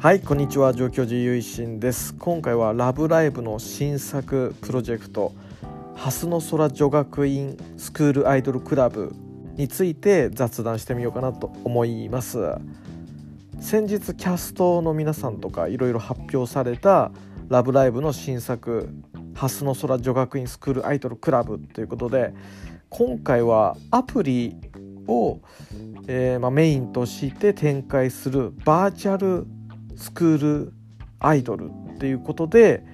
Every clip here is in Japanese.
はいこんにちは。上京寺ゆいしんです。今回はラブライブの新作プロジェクト蓮の空女学院スクールアイドルクラブについて雑談してみようかなと思います。先日キャストの皆さんとかいろいろ発表されたラブライブの新作蓮の空女学院スクールアイドルクラブということで今回はアプリを、えーまあ、メインとして展開するバーチャルスクールアイドルっていうことで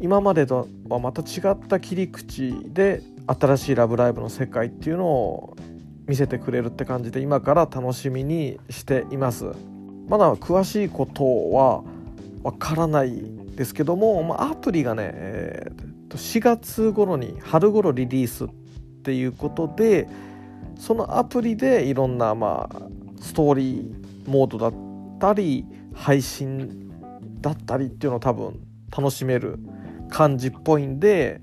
今までとはまた違った切り口で新しい「ラブライブ!」の世界っていうのを見せてくれるって感じで今から楽しみにしていますまだ詳しいことはわからないですけども、まあ、アプリがね、えー、4月頃に春頃リリースっていうことでそのアプリでいろんなまあストーリーモードだったり配信だったりっていうのを多分楽しめる感じっぽいんで、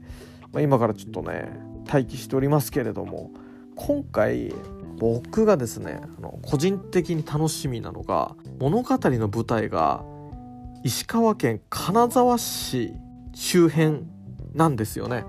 まあ、今からちょっとね待機しておりますけれども今回僕がですねあの個人的に楽しみなのが物語の舞台が石川県金沢市周辺なんですよね。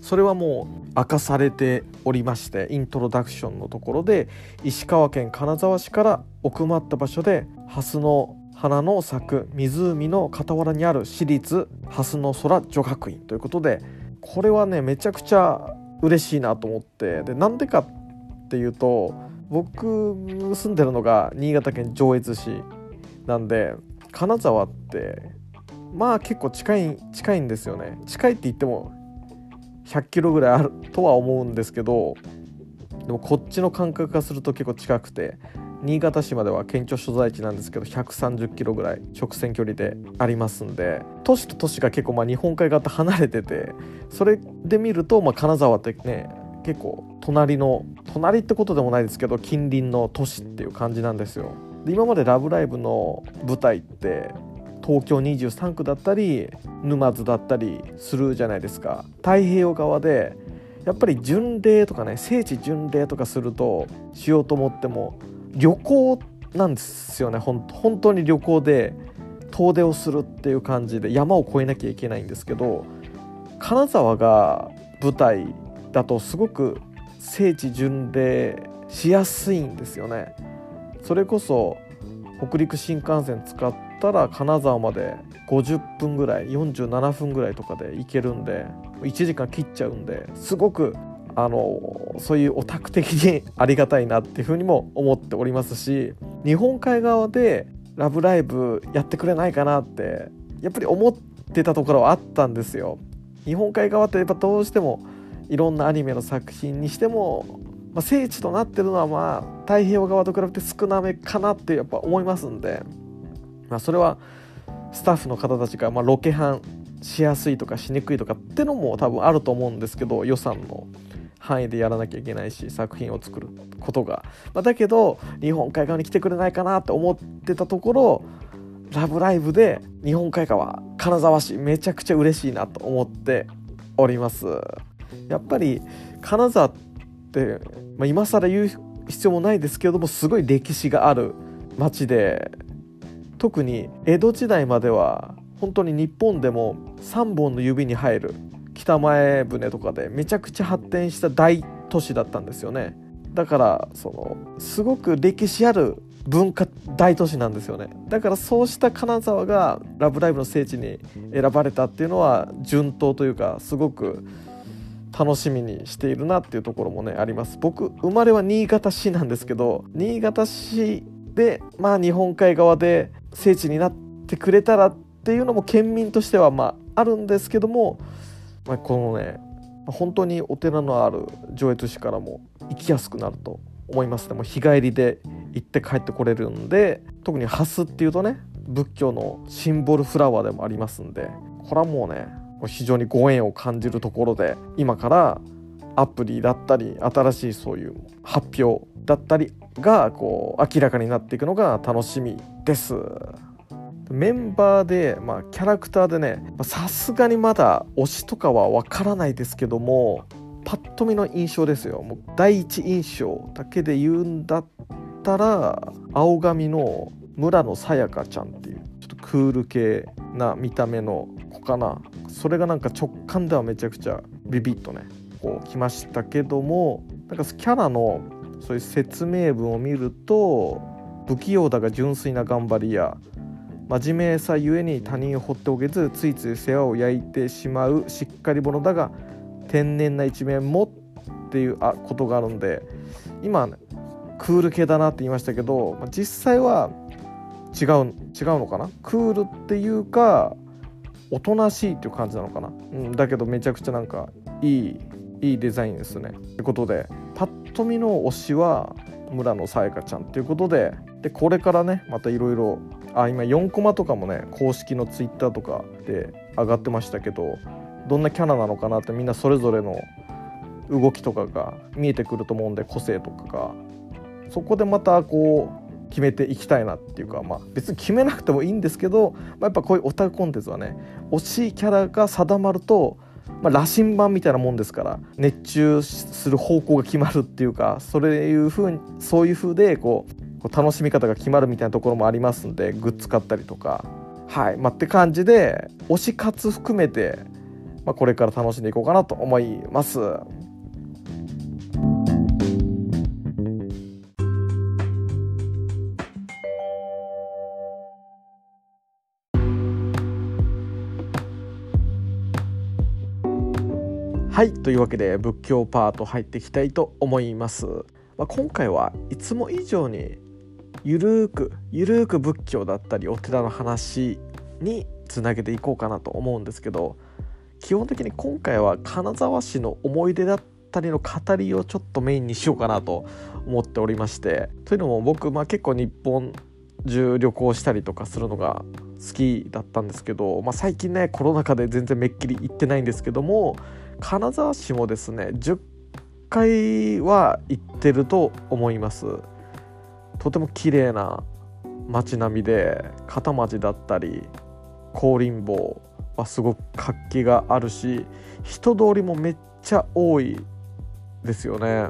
それはもう明かされておりましてイントロダクションのところで石川県金沢市から奥まった場所で蓮の花の咲く湖の傍らにある私立蓮の空女学院ということでこれはねめちゃくちゃ嬉しいなと思ってでなんでかっていうと僕住んでるのが新潟県上越市なんで金沢ってまあ結構近い近いんですよね。近いって言っても100キロぐらいあるとは思うんですけどでもこっちの感覚がすると結構近くて新潟市までは県庁所在地なんですけど130キロぐらい直線距離でありますんで都市と都市が結構まあ日本海側と離れててそれで見るとまあ金沢ってね結構隣の隣ってことでもないですけど近隣の都市っていう感じなんですよ。で今まで「ラブライブ!」の舞台って東京23区だったり沼津だったりするじゃないですか太平洋側でやっぱり巡礼とかね聖地巡礼とかするとしようと思っても旅行なんですよね。本当に旅行で遠出をするっていう感じで山を越えなきゃいけないんですけど金沢が舞台だとすごく聖地巡礼しやすいんですよね。それこそ北陸新幹線使ったら金沢まで50分ぐらい47分ぐらいとかで行けるんで1時間切っちゃうんですごくあのそういうオタク的にありがたいなっていうふうにも思っておりますし日本海側で「ラブライブ!」やってくれないかなってやっぱり思ってたところはあったんですよ。日本海側ってやっぱどうしてもいろんなアニメの作品にしても、まあ、聖地となってるのはまあ太平洋側と比べて少なめかなってやっぱ思いますんで、まあ、それはスタッフの方たちがまロケハンしやすいとかしにくいとかってのも多分あると思うんですけど予算の範囲でやらなきゃいけないし作品を作ることが、まあ、だけど日本海側に来てくれないかなって思ってたところ「ラブライブ!」で日本海側金沢市めちゃくちゃ嬉しいなと思っておりますやっぱり金沢って、まあ、今更言う必要もないですけれどもすごい歴史がある町で特に江戸時代までは本当に日本でも3本の指に入る北前船とかでめちゃくちゃ発展した大都市だったんですよねだからそのすごく歴史ある文化大都市なんですよねだからそうした金沢が「ラブライブ!」の聖地に選ばれたっていうのは順当というかすごく楽しみにしているなっていうところもねあります僕生まれは新潟市なんですけど新潟市でまあ日本海側で聖地になってくれたらっていうのも県民としてはまああるんですけどもまあ、このね本当にお寺のある上越市からも行きやすくなると思いますねも日帰りで行って帰ってこれるんで特にハスっていうとね仏教のシンボルフラワーでもありますんでこれはもうね非常にご縁を感じるところで今からアプリだったり新しいそういう発表だったりがこう明らかになっていくのが楽しみです。メンバーで、まあ、キャラクターでねさすがにまだ推しとかはわからないですけどもパッと見の印象ですよ。もう第一印象だけで言うんだったら青髪の村野さやかちゃんっていうちょっとクール系な見た目の子かな。それがなんか直感ではめちゃくちゃビビッとねこう来ましたけどもなんかキャラのそういう説明文を見ると不器用だが純粋な頑張りや真面目さゆえに他人を放っておけずついつい世話を焼いてしまうしっかり者だが天然な一面もっていうあことがあるんで今クール系だなって言いましたけど実際は違う違うのかな？クールっていうかおとなしいっていう感じなのかな、うん、だけどめちゃくちゃなんかいいいいデザインですね。ということでパッと見の推しは村野さやかちゃんっていうことででこれからねまたいろいろあ今4コマとかもね公式のツイッターとかで上がってましたけどどんなキャラなのかなってみんなそれぞれの動きとかが見えてくると思うんで個性とかが。そこでまたこう決めていきたいなっていうかまあ別に決めなくてもいいんですけど、まあ、やっぱこういうオタクコンテンツはね推しいキャラが定まるとまあ、羅針盤みたいなもんですから熱中する方向が決まるっていうかそれいうふうにそういうふうでこう楽しみ方が決まるみたいなところもありますんでグッズ買ったりとか。はい。まあ、って感じで推し活含めて、まあ、これから楽しんでいこうかなと思います。はい。というわけで仏教パート入っていきたいと思います、まあ、今回はいつも以上にゆるーくゆるーく仏教だったりお寺の話につなげていこうかなと思うんですけど基本的に今回は金沢市の思い出だったりの語りをちょっとメインにしようかなと思っておりましてというのも僕、まあ、結構日本中旅行したりとかするのが好きだったんですけど、まあ、最近ねコロナ禍で全然めっきり行ってないんですけども金沢市もですね10回は行ってると思います。とても綺麗な街並みで片町だったり高林坊はすごく活気があるし人通りもめっちゃ多いですよね。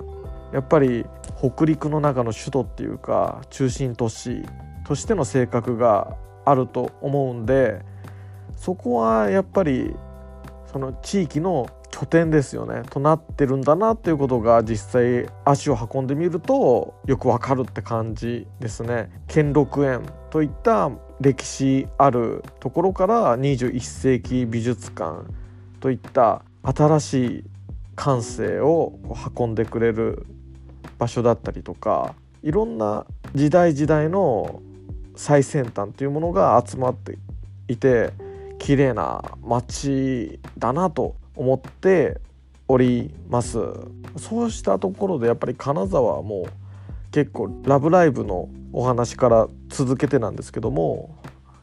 やっぱり北陸の中の首都っていうか中心都市としての性格があると思うんでそこはやっぱりその地域の拠点ですよねとなってるんだなっていうことが実際足を運んでみるとよくわかるって感じですね。兼六園といった歴史あるところから21世紀美術館といった新しい感性を運んでくれる場所だったりとかいろんな時代時代の最先端というものが集まっていて綺麗な街だなと思っておりますそうしたところでやっぱり金沢も結構「ラブライブ!」のお話から続けてなんですけども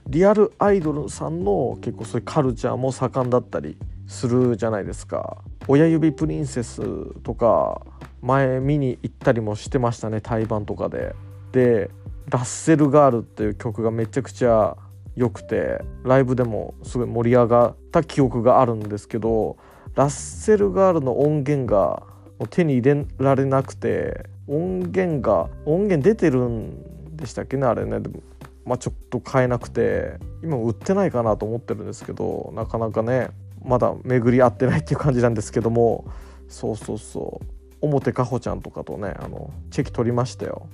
リアルアイドルさんの結構そういうカルチャーも盛んだったりするじゃないですか親指プリンセスとか前見に行ったりもしてましたね対バンとかででラッセルガールっていう曲がめちゃくちゃ良くてライブでもすごい盛り上がった記憶があるんですけどラッセルガールの音源が手に入れられなくて音源が音源出てるんでしたっけねあれね。でもまあ、ちょっと買えなくて今売ってないかなと思ってるんですけどなかなかねまだ巡り合ってないっていう感じなんですけども。そうそうそう。表かほちゃんとかとねあのチェキ取りましたよ。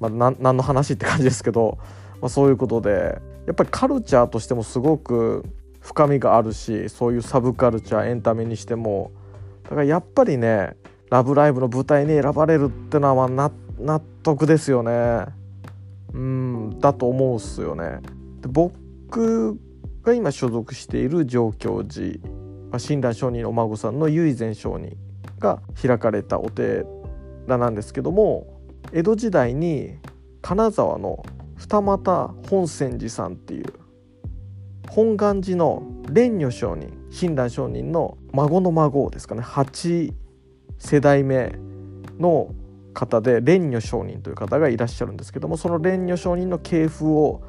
まあ、何の話って感じですけど、まあ、そういうことで。やっぱりカルチャーとしてもすごく深みがあるしそういうサブカルチャーエンタメにしてもだからやっぱりね「ラブライブ!」の舞台に選ばれるってのは納得ですよねうんだと思うっすよねで僕が今所属している上京寺、まあ、親鸞上人のお孫さんの唯善上人が開かれたお寺なんですけども江戸時代に金沢の二俣本泉寺さんっていう本願寺の蓮如上人親鸞上人の孫の孫ですかね8世代目の方で蓮如上人という方がいらっしゃるんですけどもその蓮如上人の系譜を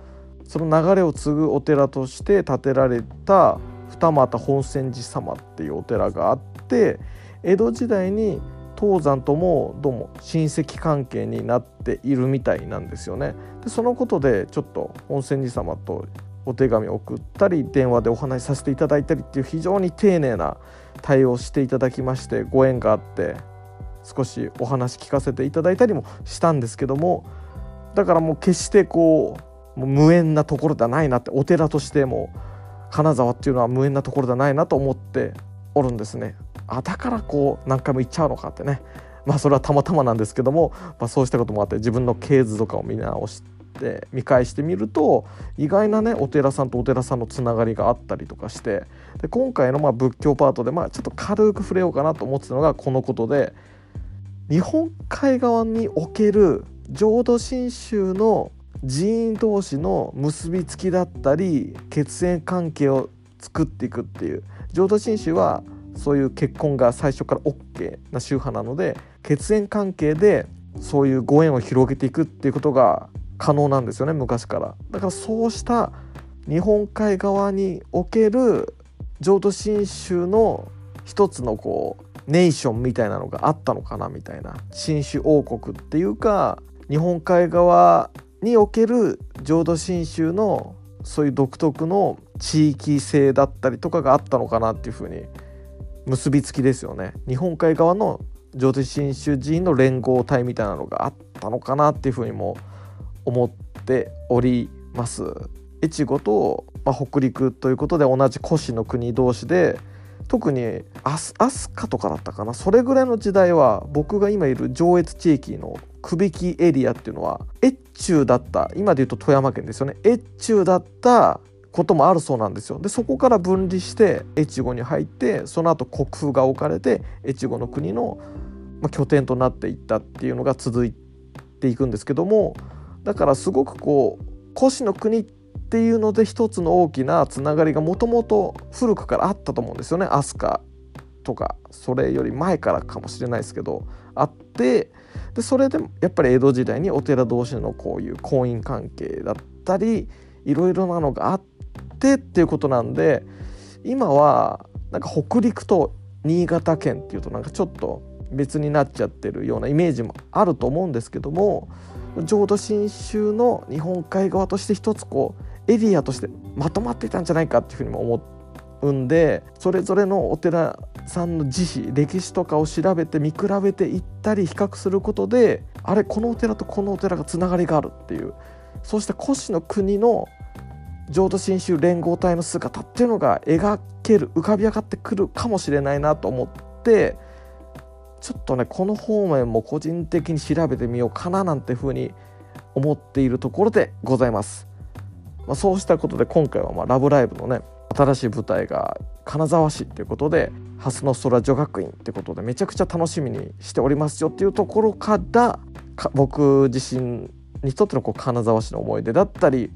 その流れを継ぐお寺として建てられた二俣本泉寺様っていうお寺があって江戸時代に東山ともどうも親戚関係になっているみたいなんですよね。でそのことでちょっと本泉寺様とお手紙を送ったり電話でお話しさせていただいたりっていう非常に丁寧な対応をしていただきましてご縁があって少しお話聞かせていただいたりもしたんですけどもだからもう決してこうもう無縁なところではないなってお寺としても金沢っていうのは無縁なところではないなと思っておるんですね。あだからこう何回も行っちゃうのかってねまあそれはたまたまなんですけども、まあ、そうしたこともあって自分の系図とかを見直して見返してみると意外なねお寺さんとお寺さんのつながりがあったりとかしてで今回のま仏教パートでまあちょっと軽く触れようかなと思ってたのがこのことで日本海側における浄土真宗の寺院同士の結びつきだったり血縁関係を作っていくっていう浄土真宗はそういう結婚が最初から OK な宗派なので血縁関係でそういうご縁を広げていくっていうことが可能なんですよね昔から。だからそうした日本海側における浄土真宗の一つのこうネーションみたいなのがあったのかなみたいな新種王国っていうか日本海側における浄土真宗のそういう独特の地域性だったりとかがあったのかなっていうふうに結びつきですよね。日本海側の浄土真宗寺院の連合体みたいなのがあったのかなっていうふうにも思思っております。越後と、まあ、北陸ということで同じ古の国同士で特に飛鳥とかだったかな。それぐらいの時代は僕が今いる上越地域の久比木エリアっていうのは越中だった今で言うと富山県ですよね。越中だったこともあるそうなんですよ。でそこから分離して越後に入ってその後国風が置かれて越後の国の、拠点となっていったっていうのが続いていくんですけどもだからすごくこう古史の国っていうので一つの大きなつながりがもともと古くからあったと思うんですよね。飛鳥とかそれより前からかもしれないですけどあってでそれでやっぱり江戸時代にお寺同士のこういう婚姻関係だったりいろいろなのがあってっていうことなんで今はなんか北陸と新潟県っていうとなんかちょっと別になっちゃってるようなイメージもあると思うんですけども浄土真宗の日本海側として一つこうエリアとしてまとまっていたんじゃないかっていうふうにも思うんでそれぞれのお寺さんの慈悲歴史とかを調べて見比べていったり比較することであれこのお寺とこのお寺がつながりがあるっていうそうした古史の国の浄土真宗連合体の姿っていうのが描ける浮かび上がってくるかもしれないなと思ってちょっとねこの方面も個人的に調べてみようかななんていうふうに思っているところでございます。まあ、そうしたことで今回はまラブライブのね新しい舞台が金沢市っていうことで蓮の空女学院ってことでめちゃくちゃ楽しみにしておりますよっていうところから僕自身にとってのこう金沢市の思い出だったり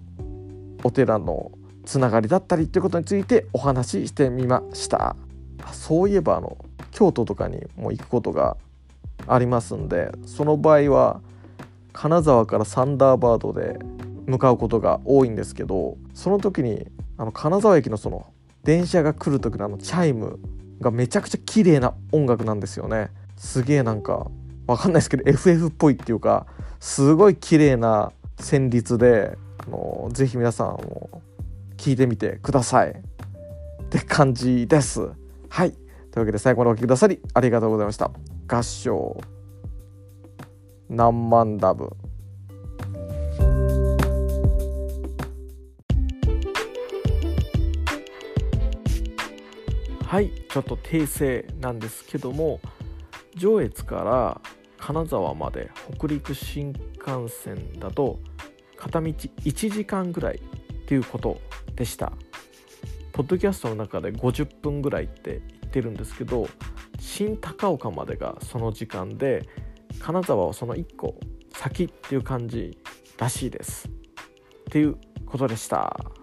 お寺のつながりだったりっていうことについてお話ししてみましたそういえばあの京都とかにも行くことがありますんでその場合は金沢からサンダーバードで向かうことが多いんですけどその時にあの金沢駅のその電車が来る時のあのチャイムがめちゃくちゃ綺麗な音楽なんですよね。すげえなんかわかんないですけど FF っぽいっていうかすごい綺麗な旋律であのぜひ皆さんも聞いてみてください。って感じです。はい。というわけで最後までお聴きくださりありがとうございました。合唱。何万ダブ。はいちょっと訂正なんですけども上越から金沢まで北陸新幹線だと片道1時間ぐらいっていうことでした。ポッドキャストの中で50分ぐらいってってるんですけど新高岡までがその時間で金沢はその1個先っていう感じらしいですっていうことでした。